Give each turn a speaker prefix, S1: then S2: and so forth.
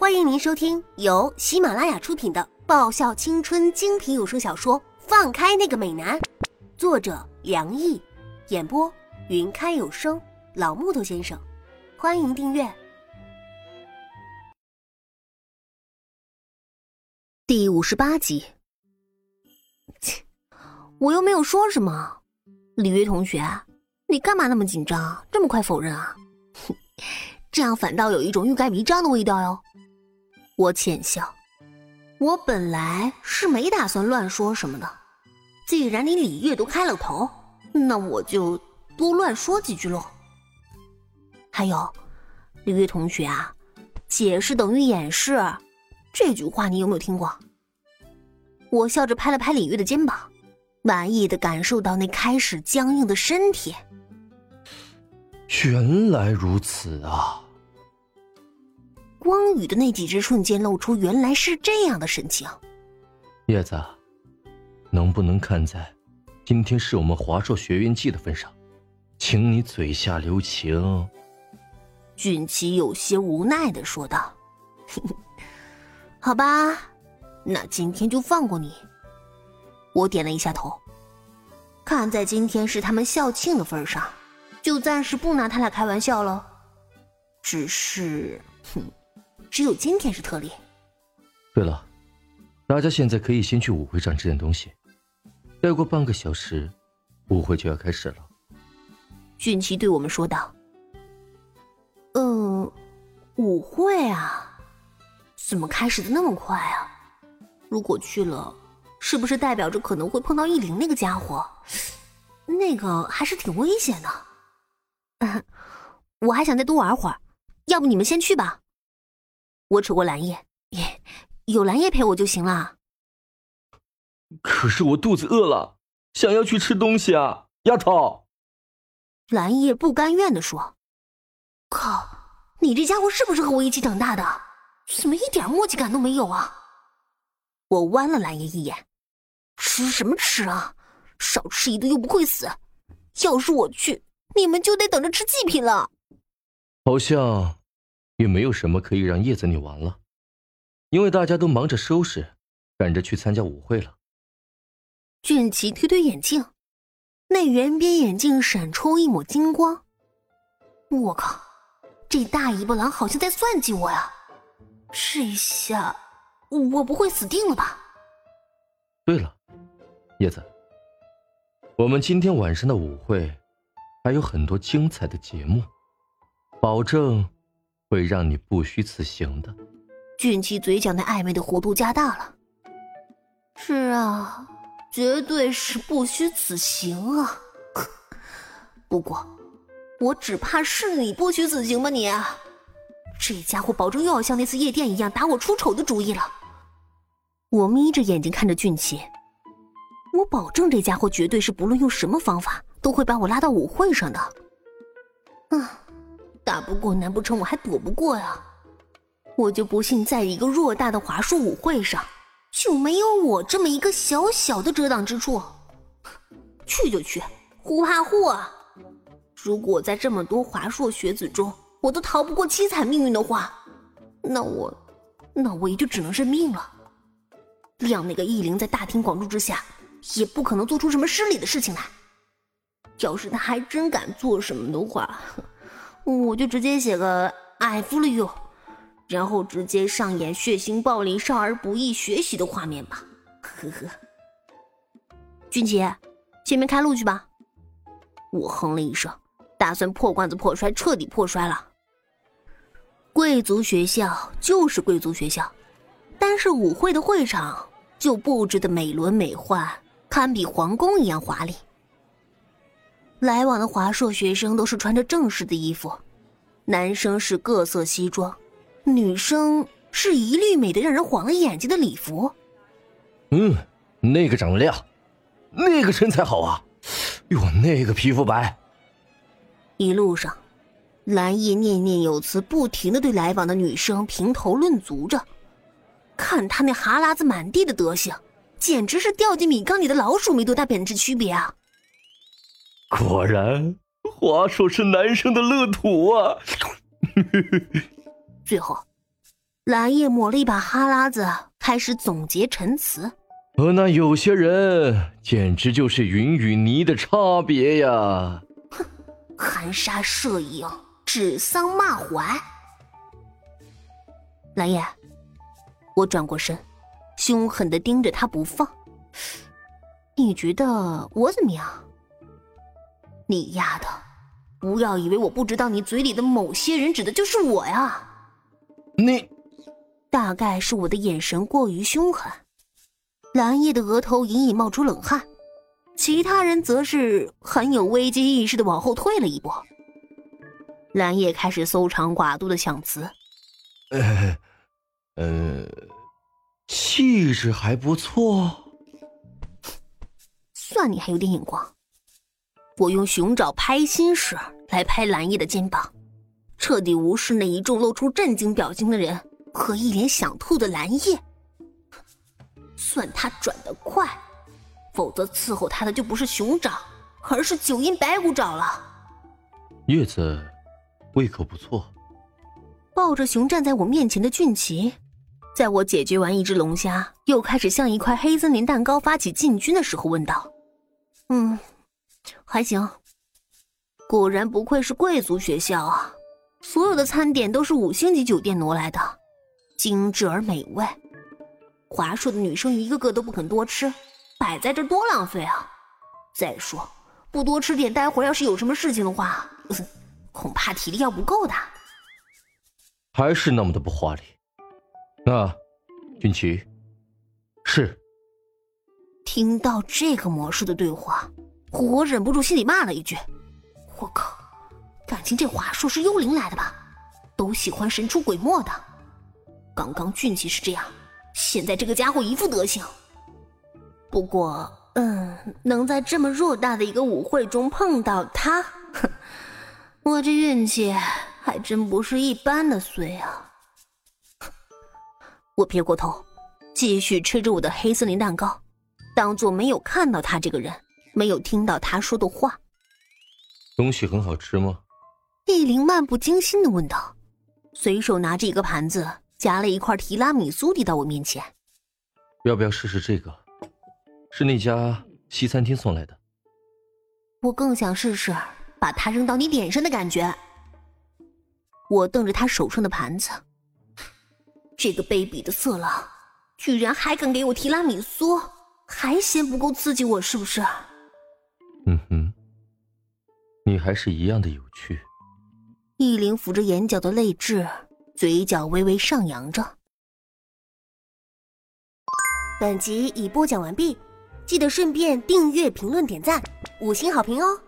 S1: 欢迎您收听由喜马拉雅出品的爆笑青春精品有声小说《放开那个美男》，作者梁毅，演播云开有声老木头先生。欢迎订阅第五十八集。切，我又没有说什么，李约同学，你干嘛那么紧张，这么快否认啊？哼这样反倒有一种欲盖弥彰的味道哟。我浅笑，我本来是没打算乱说什么的。既然你李月都开了头，那我就多乱说几句喽。还有，李月同学啊，解释等于掩饰，这句话你有没有听过？我笑着拍了拍李月的肩膀，满意的感受到那开始僵硬的身体。
S2: 原来如此啊！
S1: 光宇的那几只瞬间露出原来是这样的神情。
S2: 叶子，能不能看在今天是我们华硕学院季的份上，请你嘴下留情？
S1: 俊奇有些无奈的说道：“好吧，那今天就放过你。”我点了一下头，看在今天是他们校庆的份上。就暂时不拿他俩开玩笑了，只是，哼，只有今天是特例。
S2: 对了，大家现在可以先去舞会上吃点东西，再过半个小时，舞会就要开始了。
S1: 俊奇对我们说道：“嗯，舞会啊，怎么开始的那么快啊？如果去了，是不是代表着可能会碰到易灵那个家伙？那个还是挺危险的。”我还想再多玩会儿，要不你们先去吧。我扯过蓝叶，有蓝叶陪我就行了。
S2: 可是我肚子饿了，想要去吃东西啊，丫头。
S1: 蓝叶不甘愿的说：“靠，你这家伙是不是和我一起长大的？怎么一点默契感都没有啊？”我剜了蓝叶一眼：“吃什么吃啊？少吃一顿又不会死。要是我去……”你们就得等着吃祭品了。
S2: 好像也没有什么可以让叶子你玩了，因为大家都忙着收拾，赶着去参加舞会了。
S1: 俊奇推推眼镜，那圆边眼镜闪出一抹金光。我靠，这大尾巴狼好像在算计我呀！这下我不会死定了吧？
S2: 对了，叶子，我们今天晚上的舞会。还有很多精彩的节目，保证会让你不虚此行的。
S1: 俊奇嘴角那暧昧的弧度加大了。是啊，绝对是不虚此行啊！不过，我只怕是你不虚此行吧？你，这家伙保证又要像那次夜店一样打我出丑的主意了。我眯着眼睛看着俊奇，我保证这家伙绝对是不论用什么方法。都会把我拉到舞会上的，啊，打不过难不成我还躲不过呀？我就不信在一个偌大的华硕舞会上，就没有我这么一个小小的遮挡之处。去就去，呼怕呼啊！如果在这么多华硕学子中，我都逃不过凄惨命运的话，那我，那我也就只能认命了。让那个异灵在大庭广众之下，也不可能做出什么失礼的事情来。要是他还真敢做什么的话，我就直接写个 I love you，然后直接上演血腥暴力、少儿不宜学习的画面吧。呵呵，俊杰，前面开路去吧。我哼了一声，打算破罐子破摔，彻底破摔了。贵族学校就是贵族学校，但是舞会的会场就布置的美轮美奂，堪比皇宫一样华丽。来往的华硕学生都是穿着正式的衣服，男生是各色西装，女生是一律美的让人晃了眼睛的礼服。
S2: 嗯，那个长得亮，那个身材好啊，哟，那个皮肤白。
S1: 一路上，蓝叶念念有词，不停的对来往的女生评头论足着，看他那哈喇子满地的德行，简直是掉进米缸里的老鼠没多大本质区别啊！
S2: 果然，华硕是男生的乐土啊！
S1: 最后，蓝叶抹了一把哈喇子，开始总结陈词。
S2: 和那有些人简直就是云与泥的差别呀！
S1: 哼，含沙射影，指桑骂槐。蓝叶，我转过身，凶狠的盯着他不放。你觉得我怎么样？你丫的，不要以为我不知道你嘴里的某些人指的就是我呀！
S2: 你，
S1: 大概是我的眼神过于凶狠。蓝叶的额头隐隐冒出冷汗，其他人则是很有危机意识的往后退了一步。蓝叶开始搜肠刮肚的想词：“
S2: 呃，呃，气质还不错，
S1: 算你还有点眼光。”我用熊爪拍心时来拍蓝叶的肩膀，彻底无视那一众露出震惊表情的人和一脸想吐的蓝叶。算他转得快，否则伺候他的就不是熊掌，而是九阴白骨爪了。
S2: 叶子胃口不错。
S1: 抱着熊站在我面前的俊奇，在我解决完一只龙虾，又开始向一块黑森林蛋糕发起进军的时候，问道：“嗯，还行。果然不愧是贵族学校啊，所有的餐点都是五星级酒店挪来的，精致而美味。”华硕的女生一个个都不肯多吃，摆在这多浪费啊！再说，不多吃点，待会儿要是有什么事情的话，恐怕体力要不够的。
S2: 还是那么的不华丽。那，军旗，是。
S1: 听到这个模式的对话，我忍不住心里骂了一句：“我靠，感情这华硕是幽灵来的吧？都喜欢神出鬼没的。刚刚俊奇是这样。”现在这个家伙一副德行，不过，嗯，能在这么偌大的一个舞会中碰到他，哼，我这运气还真不是一般的衰啊！我撇过头，继续吃着我的黑森林蛋糕，当做没有看到他这个人，没有听到他说的话。
S2: 东西很好吃吗？
S1: 易灵漫不经心的问道，随手拿着一个盘子。夹了一块提拉米苏递到我面前，
S2: 要不要试试这个？是那家西餐厅送来的。
S1: 我更想试试把它扔到你脸上的感觉。我瞪着他手上的盘子，这个卑鄙的色狼，居然还敢给我提拉米苏，还嫌不够刺激我是不是？
S2: 嗯哼，你还是一样的有趣。
S1: 易林抚着眼角的泪痣。嘴角微微上扬着。本集已播讲完毕，记得顺便订阅、评论、点赞、五星好评哦！